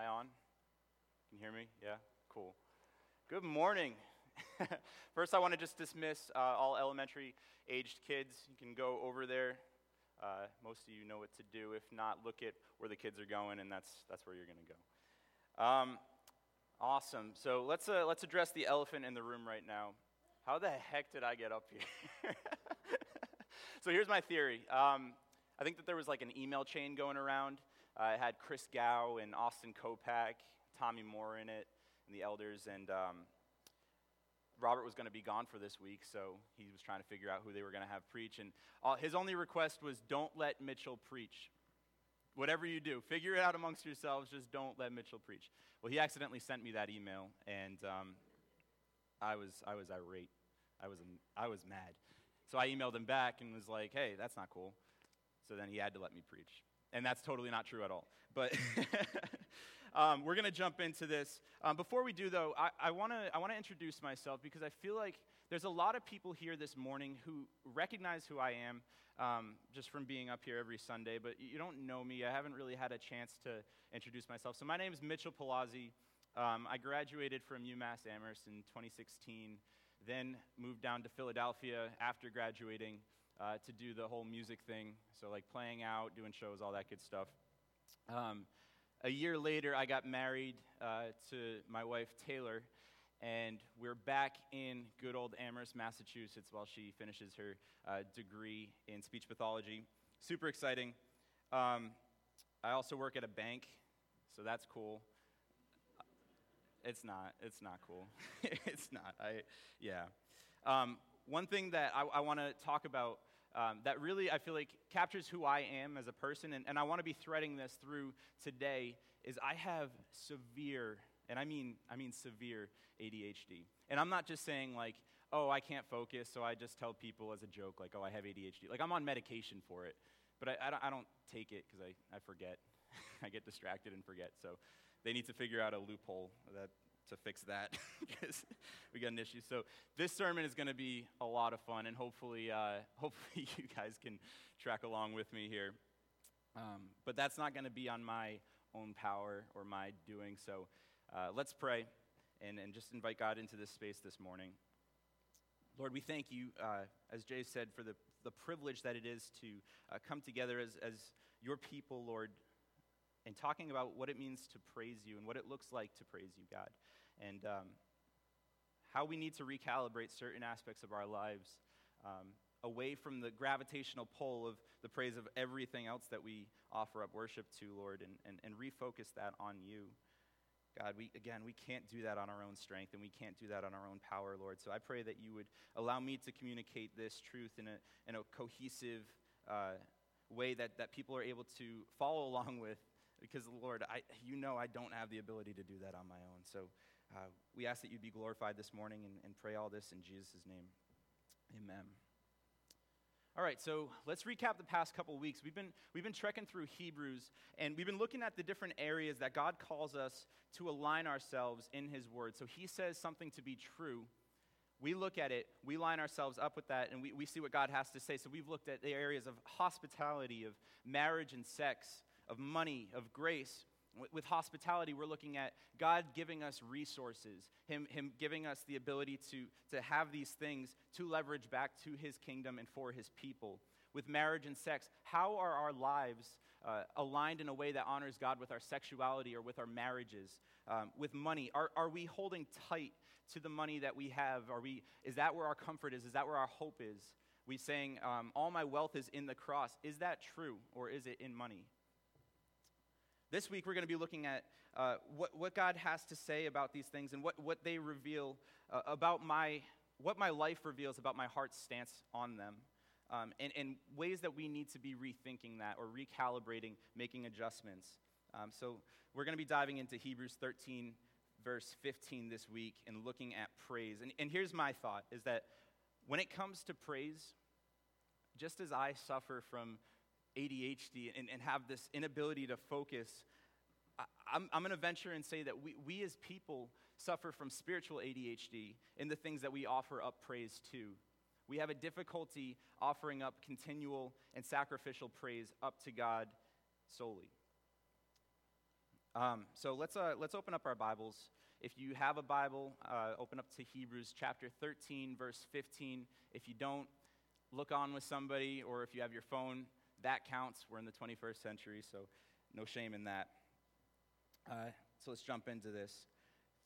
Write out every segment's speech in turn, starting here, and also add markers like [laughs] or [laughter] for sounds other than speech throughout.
I on? Can you hear me? Yeah? Cool. Good morning. [laughs] First, I want to just dismiss uh, all elementary aged kids. You can go over there. Uh, most of you know what to do. If not, look at where the kids are going, and that's, that's where you're going to go. Um, awesome. So let's, uh, let's address the elephant in the room right now. How the heck did I get up here? [laughs] so here's my theory. Um, I think that there was like an email chain going around. Uh, it had Chris Gow and Austin Kopak, Tommy Moore in it, and the elders, and um, Robert was going to be gone for this week, so he was trying to figure out who they were going to have preach. And uh, his only request was, "Don't let Mitchell preach. Whatever you do, figure it out amongst yourselves. Just don't let Mitchell preach." Well, he accidentally sent me that email, and um, I was I was irate. I was I was mad. So I emailed him back and was like, "Hey, that's not cool." So then he had to let me preach. And that's totally not true at all. But [laughs] um, we're going to jump into this. Um, before we do, though, I, I want to I wanna introduce myself because I feel like there's a lot of people here this morning who recognize who I am um, just from being up here every Sunday, but you don't know me. I haven't really had a chance to introduce myself. So my name is Mitchell Palazzi. Um, I graduated from UMass Amherst in 2016, then moved down to Philadelphia after graduating uh, to do the whole music thing. So, like playing out, doing shows, all that good stuff. Um, a year later, I got married uh, to my wife, Taylor, and we're back in good old Amherst, Massachusetts, while she finishes her uh, degree in speech pathology. Super exciting. Um, I also work at a bank, so that's cool. It's not. It's not cool. [laughs] it's not. I, yeah. Um, one thing that I, I want to talk about um, that really, I feel like, captures who I am as a person, and, and I want to be threading this through today, is I have severe, and I mean, I mean severe ADHD. And I'm not just saying, like, oh, I can't focus, so I just tell people as a joke, like, oh, I have ADHD. Like, I'm on medication for it, but I, I, don't, I don't take it because I, I forget. [laughs] I get distracted and forget. So they need to figure out a loophole that to fix that [laughs] because we got an issue. So this sermon is going to be a lot of fun, and hopefully, uh, [laughs] hopefully you guys can track along with me here. Um, but that's not going to be on my own power or my doing. So uh, let's pray and, and just invite God into this space this morning. Lord, we thank you, uh, as Jay said, for the, the privilege that it is to uh, come together as, as your people, Lord, and talking about what it means to praise you and what it looks like to praise you, God and um, how we need to recalibrate certain aspects of our lives um, away from the gravitational pull of the praise of everything else that we offer up worship to, Lord, and, and, and refocus that on you. God, we, again, we can't do that on our own strength and we can't do that on our own power, Lord. So I pray that you would allow me to communicate this truth in a, in a cohesive uh, way that, that people are able to follow [laughs] along with because, Lord, I, you know I don't have the ability to do that on my own. So uh, we ask that you be glorified this morning and, and pray all this in Jesus' name. Amen. All right, so let's recap the past couple weeks. We've been, we've been trekking through Hebrews, and we've been looking at the different areas that God calls us to align ourselves in His Word. So He says something to be true. We look at it, we line ourselves up with that, and we, we see what God has to say. So we've looked at the areas of hospitality, of marriage and sex, of money, of grace, with hospitality, we're looking at God giving us resources, Him, him giving us the ability to, to have these things to leverage back to His kingdom and for His people. With marriage and sex, how are our lives uh, aligned in a way that honors God with our sexuality or with our marriages? Um, with money, are, are we holding tight to the money that we have? Are we, is that where our comfort is? Is that where our hope is? We saying, um, all my wealth is in the cross. Is that true or is it in money? This week, we're going to be looking at uh, what, what God has to say about these things and what, what they reveal uh, about my, what my life reveals about my heart's stance on them, um, and, and ways that we need to be rethinking that or recalibrating, making adjustments. Um, so, we're going to be diving into Hebrews 13, verse 15 this week and looking at praise. And, and here's my thought is that when it comes to praise, just as I suffer from ADHD and, and have this inability to focus, I, I'm, I'm going to venture and say that we, we as people suffer from spiritual ADHD in the things that we offer up praise to. We have a difficulty offering up continual and sacrificial praise up to God solely. Um, so let's, uh, let's open up our Bibles. If you have a Bible, uh, open up to Hebrews chapter 13, verse 15. If you don't, look on with somebody, or if you have your phone, that counts. We're in the 21st century, so no shame in that. Uh, so let's jump into this.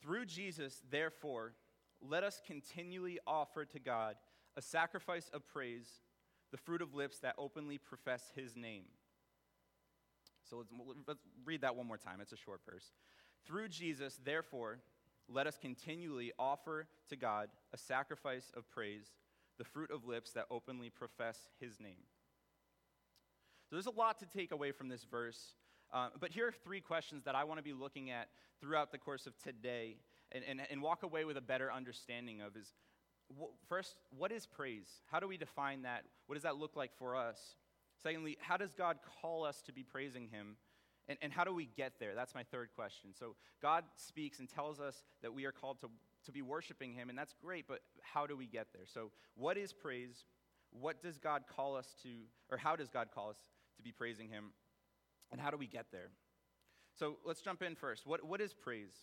Through Jesus, therefore, let us continually offer to God a sacrifice of praise, the fruit of lips that openly profess his name. So let's, let's read that one more time. It's a short verse. Through Jesus, therefore, let us continually offer to God a sacrifice of praise, the fruit of lips that openly profess his name. So there's a lot to take away from this verse. Uh, but here are three questions that I want to be looking at throughout the course of today and, and, and walk away with a better understanding of is first, what is praise? How do we define that? What does that look like for us? Secondly, how does God call us to be praising Him? And, and how do we get there? That's my third question. So, God speaks and tells us that we are called to, to be worshiping Him, and that's great, but how do we get there? So, what is praise? What does God call us to, or how does God call us be praising Him? And how do we get there? So, let's jump in first. What, what is praise?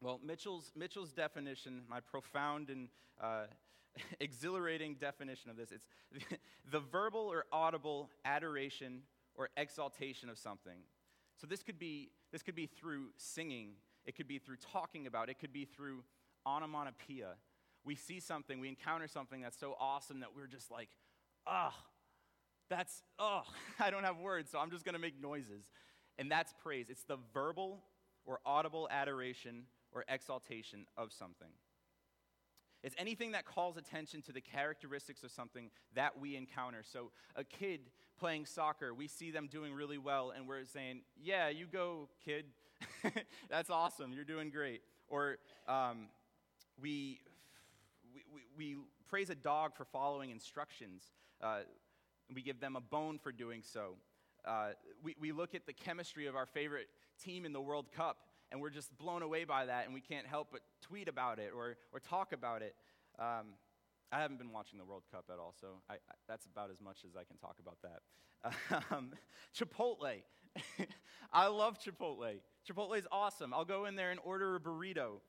Well, Mitchell's, Mitchell's definition, my profound and uh, [laughs] exhilarating definition of this, it's [laughs] the verbal or audible adoration or exaltation of something. So this could be, this could be through singing, it could be through talking about, it could be through onomatopoeia. We see something, we encounter something that's so awesome that we're just like, ah, oh, that's, oh, [laughs] I don't have words, so I'm just gonna make noises. And that's praise. It's the verbal or audible adoration or exaltation of something. It's anything that calls attention to the characteristics of something that we encounter. So, a kid playing soccer, we see them doing really well, and we're saying, Yeah, you go, kid. [laughs] That's awesome. You're doing great. Or um, we, we, we, we, praise a dog for following instructions, uh, we give them a bone for doing so. Uh, we, we look at the chemistry of our favorite team in the World Cup, and we're just blown away by that, and we can't help but tweet about it or, or talk about it. Um, I haven't been watching the World Cup at all, so I, I, that's about as much as I can talk about that. [laughs] Um, Chipotle. [laughs] I love Chipotle. Chipotle is awesome. I'll go in there and order a burrito.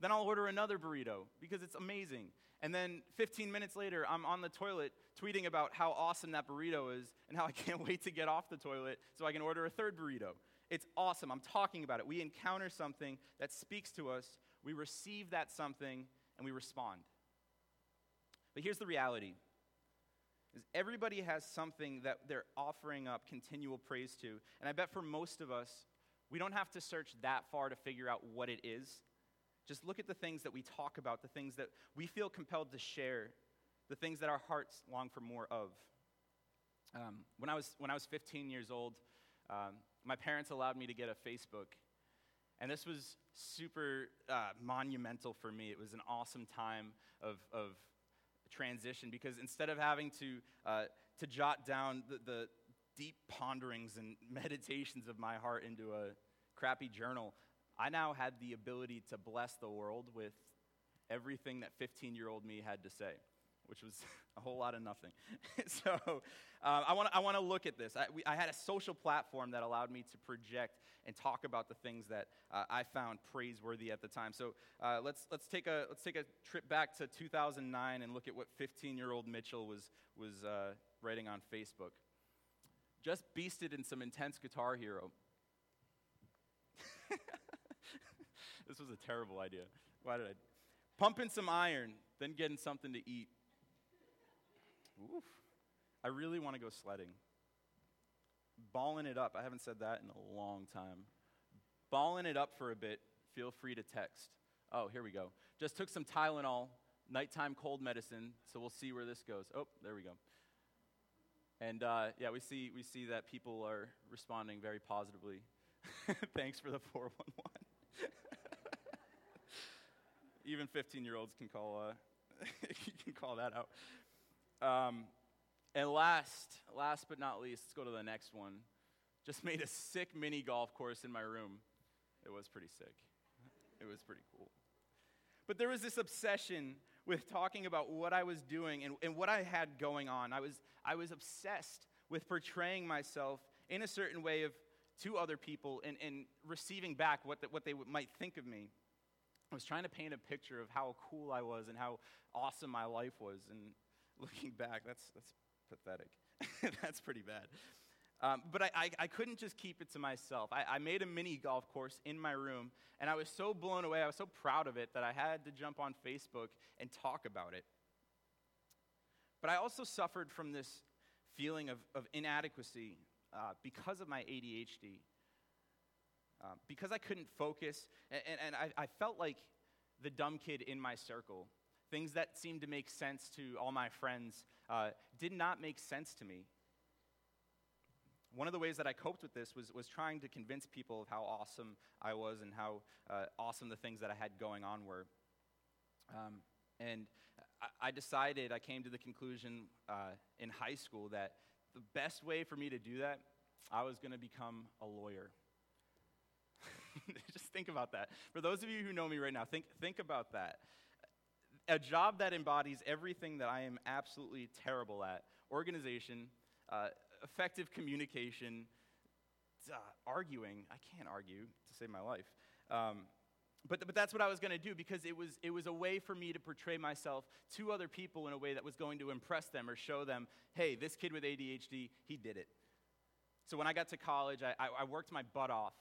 Then I'll order another burrito because it's amazing. And then 15 minutes later, I'm on the toilet tweeting about how awesome that burrito is and how I [laughs] can't wait to get off the toilet so I can order a third burrito. It's awesome. I'm talking about it. We encounter something that speaks to us, we receive that something, and we respond. But here's the reality is everybody has something that they're offering up continual praise to. And I bet for most of us, we don't have to search that far to figure out what it is. Just look at the things that we talk about, the things that we feel compelled to share, the things that our hearts long for more of. Um, when, I was, when I was 15 years old, um, my parents allowed me to get a Facebook. And this was super uh, monumental for me. It was an awesome time of, of transition because instead of having to, uh, to jot down the, the deep ponderings and [laughs] meditations of my heart into a crappy journal, I now had the ability to bless the world with everything that 15 year old me had to say which was [laughs] a whole lot of nothing. [laughs] so uh, I want to I wanna look at this. I, we, I, had a social platform that allowed me to project and talk about the things that uh, I found praiseworthy at the time. So uh, let's, let's, take a, let's take a trip back to 2009 and look at what 15 year old Mitchell was, was uh, writing on Facebook. Just beasted in some intense Guitar Hero. [laughs] this was a terrible idea. Why did I? Pumping some iron, then getting something to eat. Oof. I really want to go sledding. Balling it up. I haven't said that in a long time. Balling it up for a bit. Feel free to text. Oh, here we go. Just took some Tylenol, nighttime cold medicine, so we'll see where this goes. Oh, there we go. And uh, yeah, we see, we see that people are responding very positively. [laughs] Thanks for the 411. [laughs] Even 15 year olds can call, uh, [laughs] can call that out. Um, and last, last but not least, let's go to the next one. Just made a sick mini golf course in my room. It was pretty sick. It was pretty cool. But there was this obsession with talking about what I was doing and, and what I had going on. I was, I was obsessed with portraying myself in a certain way of to other people and, and receiving back what, the, what they might think of me. I was trying to paint a picture of how cool I was and how awesome my life was. And [laughs] looking back, that's, that's pathetic. [laughs] that's pretty bad. Um, but I, I, I, couldn't just keep it to myself. I, I, made a mini golf course in my room, and I was so blown away, I was so proud of it that I had to jump on Facebook and talk about it. But I also suffered from this feeling of, of inadequacy uh, because of my ADHD. Uh, because I couldn't focus, and, and I, I felt like the dumb kid in my circle. Things that seemed to make sense to all my friends uh, did not make sense to me. One of the ways that I coped with this was, was trying to convince people of how awesome I was and how uh, awesome the things that I had going on were. Um, and I, I, decided, I came to the conclusion uh, in high school that the best way for me to do that, I was going to become a lawyer. [laughs] Just think about that. For those of you who know me right now, think, think about that. A job that embodies everything that I am absolutely terrible at organization, uh, effective communication, uh, arguing. I can't argue to save my life. Um, but, but that's what I was going to do because it was, it was a way for me to portray myself to other people in a way that was going to impress them or show them, hey, this kid with ADHD, he did it. So when I got to college, I, I, I worked my butt off.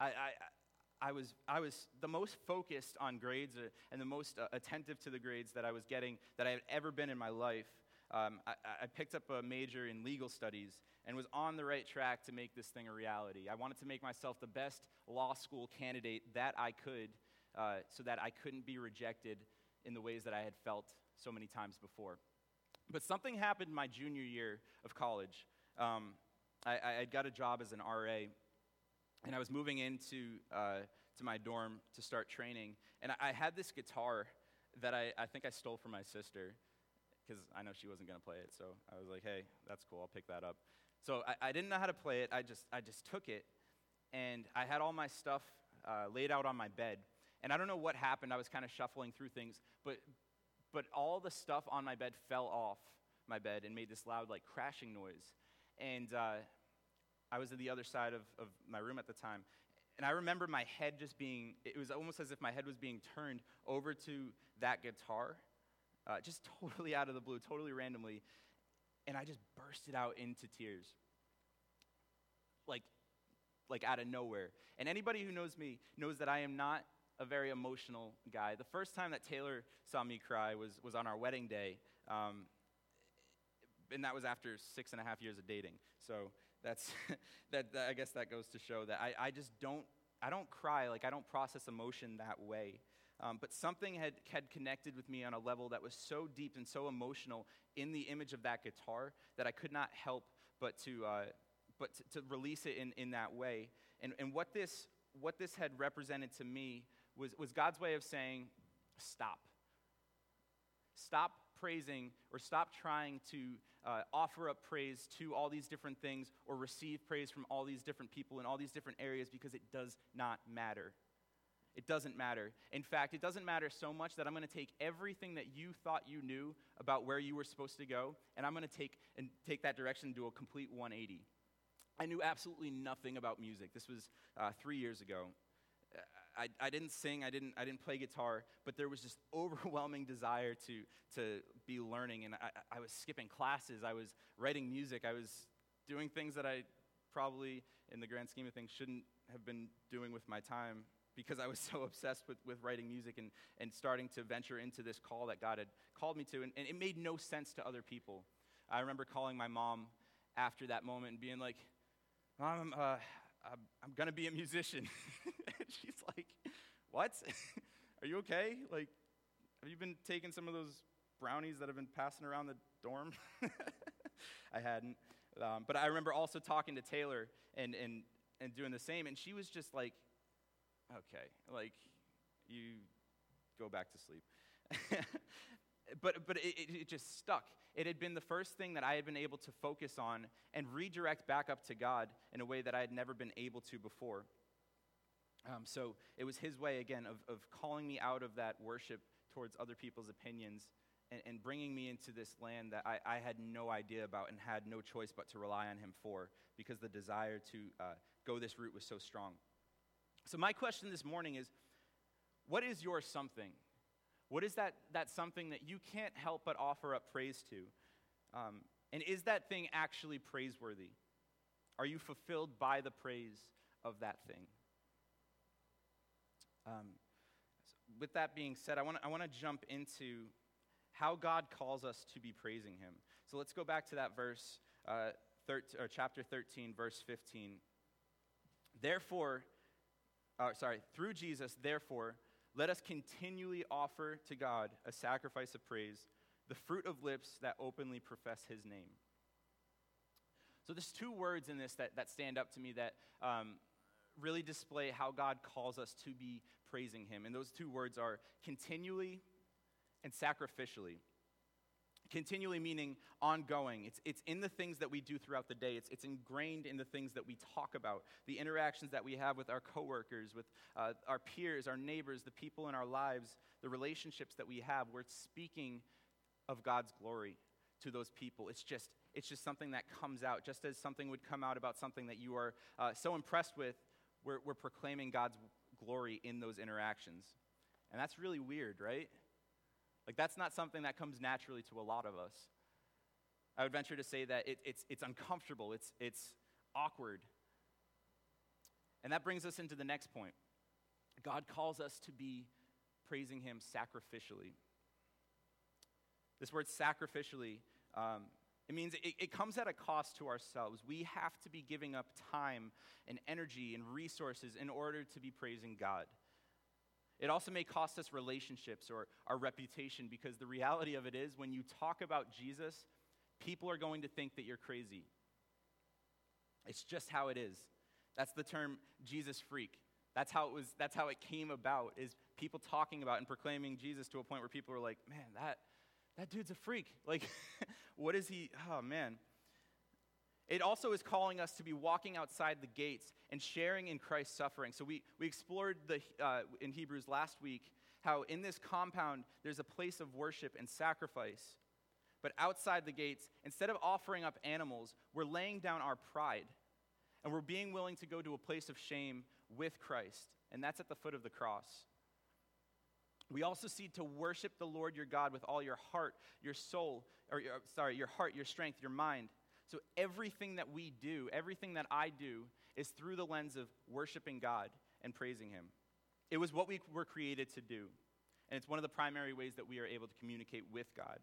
I, I, I, was, I was the most focused on grades uh, and the most uh, attentive to the grades that I was getting that I had ever been in my life. Um, I, I picked up a major in legal studies and was on the right track to make this thing a reality. I wanted to make myself the best law school candidate that I could uh, so that I couldn't be rejected in the ways that I had felt so many times before. But something happened my junior year of college. Um, I, I got a job as an RA, and I was moving into uh, to my dorm to start training. And I, I had this guitar that I, I think I stole from my sister because I know she wasn't going to play it. So I was like, hey, that's cool. I'll pick that up. So I, I, didn't know how to play it. I just, I just took it, and I had all my stuff uh, laid out on my bed. And I don't know what happened. I was kind of shuffling through things, but, but all the stuff on my bed fell off my bed and made this loud, like, crashing noise. And uh, I was at the other side of, of my room at the time. And I remember my head just being, it was almost as if my head was being turned over to that guitar, uh, just [laughs] totally out of the blue, totally randomly. And I just bursted out into tears. Like, like out of nowhere. And anybody who knows me knows that I am not a very emotional guy. The first time that Taylor saw me cry was, was on our wedding day. Um, and that was after six and a half years of dating. So that's, [laughs] that, that, I guess that goes to show that I, I just don't, I don't cry, like I don't process emotion that way. Um, but something had, had connected with me on a level that was so deep and so emotional in the image of that guitar that I could not help but to, uh, but to, to, release it in, in that way. And, and what, this, what this had represented to me was, was God's way of saying, stop. Stop praising or stop trying to uh, offer up praise to all these different things or receive praise from all these different people in all these different areas because it does not matter. It doesn't matter. In fact, it doesn't matter so much that I'm going to take everything that you thought you knew about where you were supposed to go, and I'm going to take and take that direction and do a complete 180. I knew absolutely nothing about music. This was uh, three years ago. I, I didn't sing, I didn't, I didn't play guitar, but there was this [laughs] overwhelming desire to, to be learning. And I, I was skipping classes, I was writing music, I was doing things that I probably, in the grand scheme of things, shouldn't have been doing with my time because I was [laughs] so obsessed with, with writing music and, and starting to venture into this call that God had called me to. And, and it made no sense to other people. I remember calling my mom after that moment and being like, Mom, uh, I'm, I'm going to be a musician. [laughs] and [laughs] she's like, What? [laughs] Are you okay? Like, have you been taking some of those brownies that have been passing around the dorm? [laughs] I hadn't. Um, but I remember also talking to Taylor and, and, and doing the same, and she was just like, Okay, like, you go back to sleep. but but it, it, just stuck. It had been the first thing that I had been able to focus on and redirect back up to God in a way that I had never been able to before. Um, so it was His way, again, of, of calling me out of that worship towards other people's opinions and, and bringing me into this land that I, I, had no idea about and had no choice but to rely on Him for because the desire to uh, go this route was so strong. So, my question this morning is what is your something? What is that, that something that you can't help but offer up praise to? Um, and is that thing actually praiseworthy? Are you fulfilled by the praise of that thing? Um, with that being said, I want I to jump into how God calls us to be praising Him. So let's go back to that verse, uh, 13, or chapter 13, verse 15. Therefore, uh, sorry, through Jesus, therefore, let us continually offer to God a sacrifice of praise, the fruit of lips that openly profess His name. So there's two words in this that, that stand up to me that um, really display how God calls us to be praising Him. And those two words are continually and sacrificially. Continually meaning ongoing. It's, it's in the things that we do throughout the day. It's, it's ingrained in the things that we talk about, the interactions that we have with our coworkers, with uh, our peers, our neighbors, the people in our lives, the relationships that we have. We're speaking of God's glory to those people. It's just, it's just something that comes out, just as something would come out about something that you are uh, so impressed with. We're, we're proclaiming God's glory in those interactions. And that's really weird, right? Like, that's not something that comes naturally to a lot of us. I would venture to say that it, it's, it's uncomfortable, it's, it's awkward. And that brings us into the next point. God calls us to be praising Him sacrificially. This word sacrificially, um, it means it, it comes at a cost to ourselves. We have to be giving up time and energy and resources in order to be praising God. It also may cost us relationships or our reputation because the reality of it is when you talk about Jesus, people are going to think that you're crazy. It's just how it is. That's the term Jesus freak. That's how it was that's how it came about is people talking about and proclaiming Jesus to a point where people are like, "Man, that that dude's a freak." Like [laughs] what is he? Oh man. It also is calling us to be walking outside the gates and sharing in Christ's suffering. So we, we explored the, uh, in Hebrews last week how in this compound there's a place of worship and sacrifice. But outside the gates, instead of offering up animals, we're laying down our pride. And we're being willing to go to a place of shame with Christ. And that's at the foot of the cross. We also see to worship the Lord your God with all your heart, your soul, or your, sorry, your heart, your strength, your mind, so everything that we do, everything that I do, is through the lens of worshiping God and praising Him. It was what we were created to do. And it's one of the primary ways that we are able to communicate with God.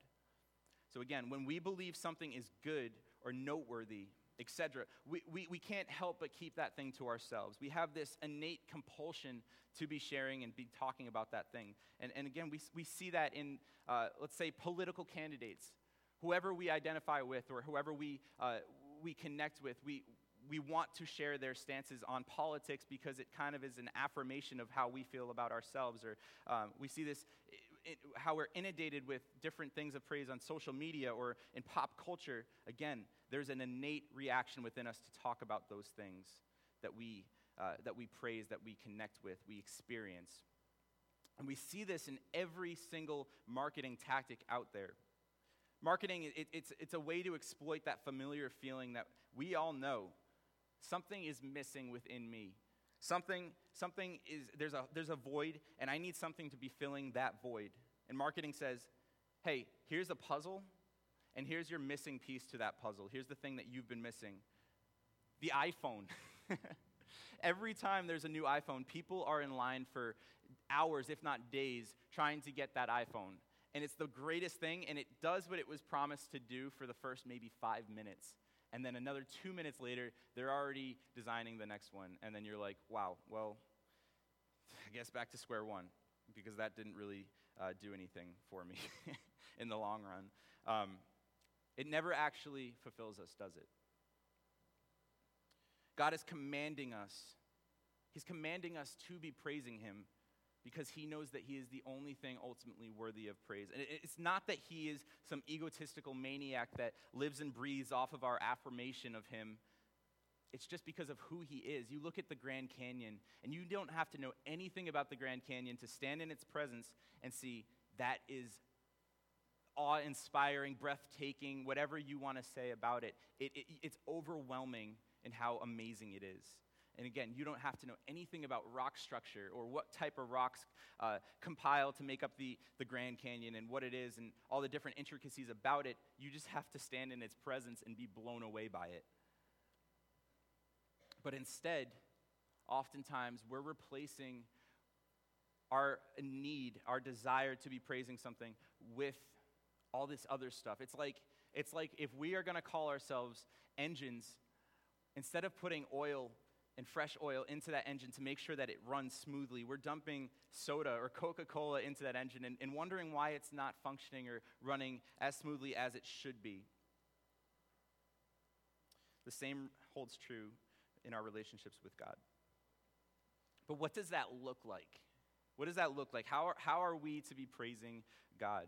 So again, when we believe something is good or noteworthy, etc., we, we, we can't help but keep that thing to ourselves. We have this innate compulsion to be sharing and be talking about that thing. And, and again, we, we see that in, uh, let's say, political candidates whoever we identify with or whoever we, uh, we connect with, we, we want to share their stances on politics because it kind of is an affirmation of how we feel about ourselves. Or um, we see this, it, how we're inundated with different things of praise on social media or in pop culture. Again, there's an innate reaction within us to talk about those things that we, uh, that we praise, that we connect with, we experience. And we see this in every single marketing tactic out there. Marketing, it, it's, it's a way to exploit that familiar feeling that we all know something is missing within me. Something, something is, there's a, there's a void, and I need something to be filling that void. And marketing says, hey, here's a puzzle, and here's your missing piece to that puzzle. Here's the thing that you've been missing the iPhone. [laughs] Every time there's a new iPhone, people are in line for hours, if not days, trying to get that iPhone and it's the greatest thing, and it does what it was promised to do for the first maybe five minutes. And then another two minutes later, they're already designing the next one. And then you're like, wow, well, [laughs] I guess back to square one, because that didn't really uh, do anything for me [laughs] in the long run. Um, it never actually fulfills us, does it? God is commanding us, He's commanding us to be praising Him because he knows that he is the only thing ultimately worthy of praise. And it's not that he is some egotistical maniac that lives and breathes off of our affirmation of him. It's just because of who he is. You look at the Grand Canyon, and you don't have to know anything about the Grand Canyon to stand in its presence and see that is awe inspiring, breathtaking, whatever you want to say about it. It, it. It's overwhelming in how amazing it is. And again, you don't have to know anything about rock structure or what type of rocks uh, compile to make up the, the Grand Canyon and what it is and all the different intricacies about it. You just have to stand in its presence and be blown away by it. But instead, oftentimes, we're replacing our need, our desire to be praising something with all this other stuff. It's like, it's like if we are going to call ourselves engines, instead of putting oil and fresh oil into that engine to make sure that it runs smoothly. We're dumping soda or Coca Cola into that engine and, and, wondering why it's not functioning or running as smoothly as it should be. The same holds true in our relationships with God. But what does that look like? What does that look like? How are, how are we to be praising God?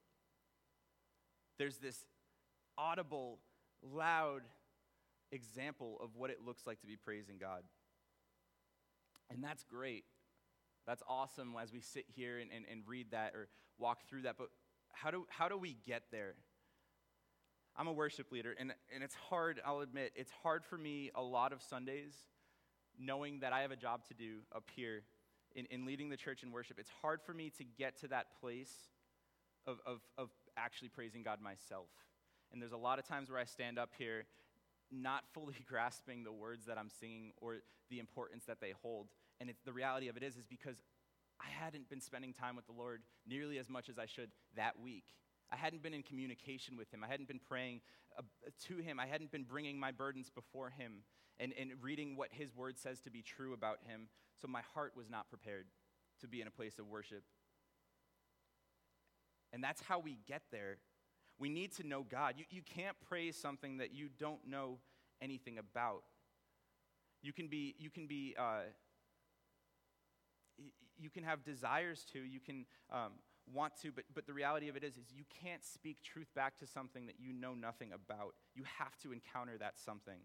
There's this audible, loud example of what it looks like to be praising God. And that's great. That's awesome as we sit here and, and, and read that or walk through that. But how do, how do we get there? I'm a worship leader, and, and it's hard, I'll admit, it's hard for me a lot of Sundays knowing that I have a job to do up here in, in leading the church in worship. It's hard for me to get to that place of, of, of actually praising God myself. And there's a lot of times where I stand up here not fully [laughs] grasping the words that I'm singing or the importance that they hold. And it's, the reality of it is, is because I hadn't been spending time with the Lord nearly as much as I should that week. I hadn't been in communication with Him. I hadn't been praying uh, to Him. I hadn't been bringing my burdens before Him and, and reading what His Word says to be true about Him. So my heart was not prepared to be in a place of worship. And that's how we get there we need to know God. You, you can't praise something that you don't know anything about. You can be, you can be, uh, you can have desires to, you can um, want to, but, but the reality of it is, is you can't speak truth back to something that you know nothing about. You have to encounter that something.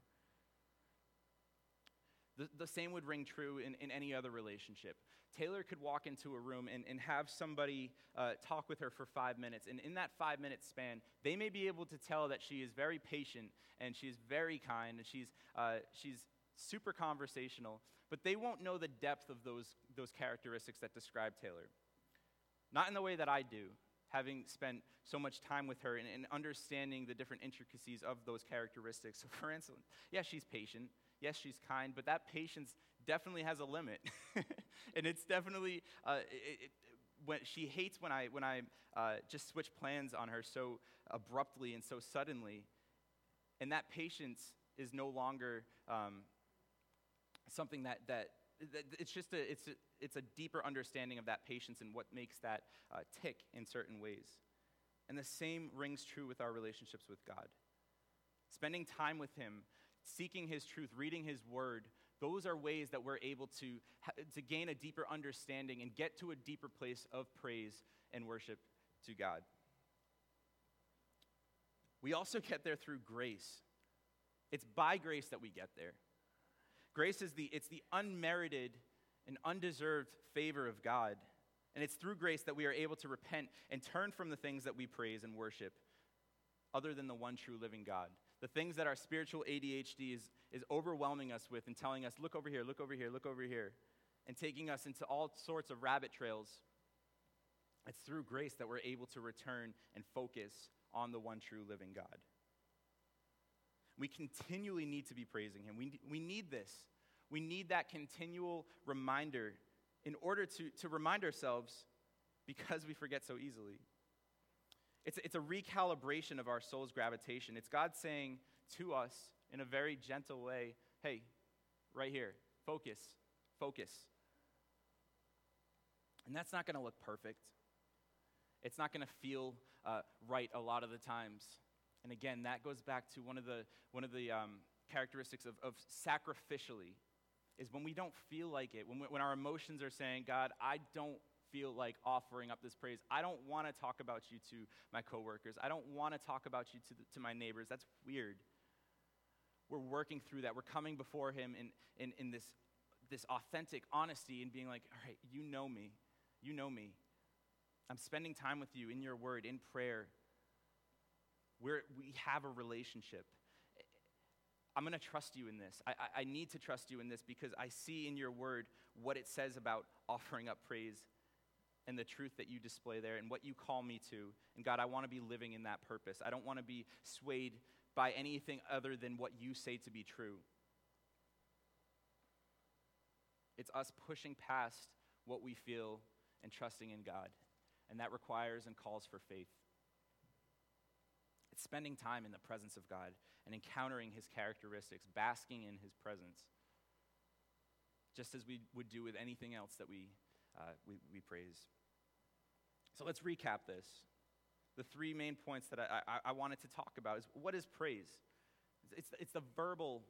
The, the same would ring true in, in any other relationship. Taylor could walk into a room and, and have somebody uh, talk with her for five minutes. And in that five minute span, they may be able to tell that she is very patient and she's very kind and she's, uh, she's super conversational, but they won't know the depth of those, those characteristics that describe Taylor. Not in the way that I do, having spent so much time with her and, and understanding the different intricacies of those characteristics. So, [laughs] for instance, yeah, she's patient. Yes, she's kind, but that patience definitely has a limit. [laughs] and it's definitely, uh, it, when she hates when I, when I uh, just switch plans on her so abruptly and so suddenly. And that patience is no longer um, something that, that, that, it's just a, it's, a, it's a deeper understanding of that patience and what makes that uh, tick in certain ways. And the same rings true with our relationships with God. Spending time with Him, seeking His truth, reading His Word, those are ways that we're able to, to gain a deeper understanding and get to a deeper place of praise and worship to God. We also get there through grace. It's by grace that we get there. Grace is the, it's the unmerited and undeserved favor of God. And it's through grace that we are able to repent and turn from the things that we praise and worship, other than the one true living God the things that our spiritual ADHD is, is overwhelming us with and telling us, look over here, look over here, look over here, and taking us into all sorts of rabbit trails, it's through grace that we're able to return and focus on the one true living God. We continually need to be praising Him. We, we need this. We need that continual reminder in order to, to remind ourselves because we forget so easily. It's, it's a recalibration of our soul's gravitation. It's God saying to us in a very gentle way, hey, right here, focus, focus. And that's not going to look perfect. It's not going to feel uh, right a lot of the times. And again, that goes back to one of the, one of the um, characteristics of, of sacrificially is when we don't feel like it, when, we, when our emotions are saying, God, I don't feel like offering up this praise. I don't want to talk about you to my coworkers. I don't want to talk about you to, the, to my neighbors. That's weird. We're working through that. We're coming before Him in, in, in this, this authentic honesty and being like, all right, you know me. You know me. I'm spending time with you in your word, in prayer. We're, we have a relationship. I'm going to trust you in this. I, I, I, need to trust you in this because I see in your word what it says about offering up praise and the truth that you display there and what you call me to. And God, I want to be living in that purpose. I don't want to be swayed by anything other than what you say to be true. It's us pushing past what we feel and trusting in God. And that requires and calls for faith. It's spending time in the presence of God and encountering his characteristics, basking in his presence, just as we would do with anything else that we, uh, we, we, praise. So let's recap this. The three main points that I, I, I wanted to talk about is what is praise? It's, it's the verbal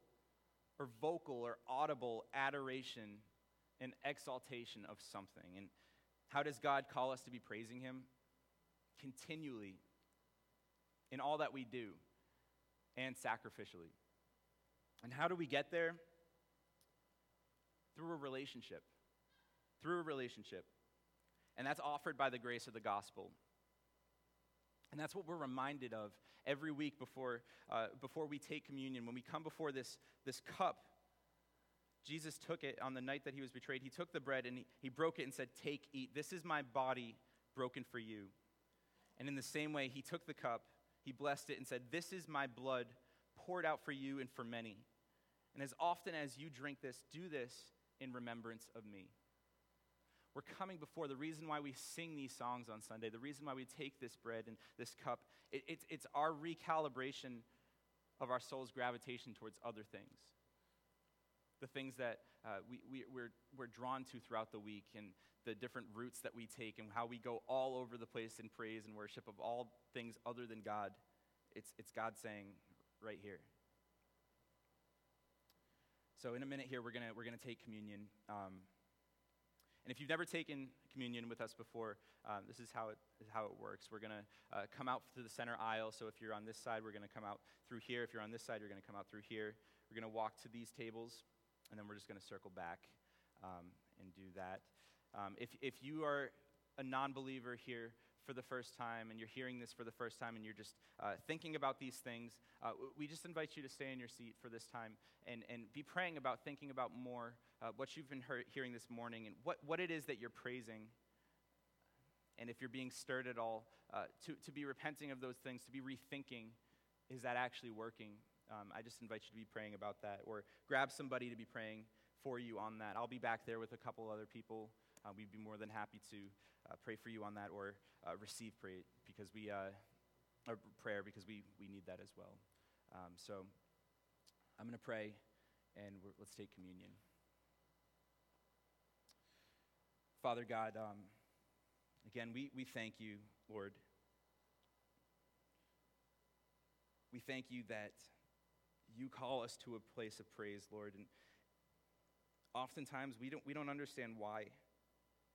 or vocal or audible adoration and exaltation of something. And how does God call us to be praising Him? Continually in all that we do and sacrificially. And how do we get there? Through a relationship. Through a relationship. And that's offered by the grace of the gospel. And that's what we're reminded of every week before, uh, before we take communion. When we come before this, this cup, Jesus took it on the night that he was betrayed. He took the bread and he, he broke it and said, Take, eat. This is my body broken for you. And in the same way, he took the cup he blessed it and said, This is my blood poured out for you and for many. And as often as you drink this, do this in remembrance of me. We're coming before the reason why we sing these songs on Sunday, the reason why we take this bread and this cup, it, it, it's our recalibration of our soul's gravitation towards other things. The things that uh, we, we, we're, we're drawn to throughout the week and the different routes that we take and how we go all over the place in praise and worship of all things other than God. It's, it's God saying right here. So, in a minute here, we're going we're gonna take communion. Um, and if you've never taken communion with us before, um, this is how it, how it works. We're going to uh, come out through the center aisle. So if you're on this side, we're going to come out through here. If you're on this side, you're going to come out through here. We're going to walk to these tables, and then we're just going to circle back um, and do that. Um, if, if you are a non believer here for the first time and you're hearing this for the first time and you're just uh, thinking about these things, uh, we just invite you to stay in your seat for this time and, and be praying about, thinking about more uh, what you've been hear- hearing this morning and what, what it is that you're praising. And if you're being stirred at all, uh, to, to be repenting of those things, to be rethinking, is that actually working? Um, I just invite you to be praying about that or grab somebody to be praying for you on that. I'll be back there with a couple other people uh, we'd be more than happy to uh, pray for you on that or uh, receive pray because we, uh, or prayer because we, we need that as well. Um, so I'm going to pray and let's take communion. Father God, um, again, we, we thank you, Lord. We thank you that you call us to a place of praise, Lord. And oftentimes we don't, we don't understand why.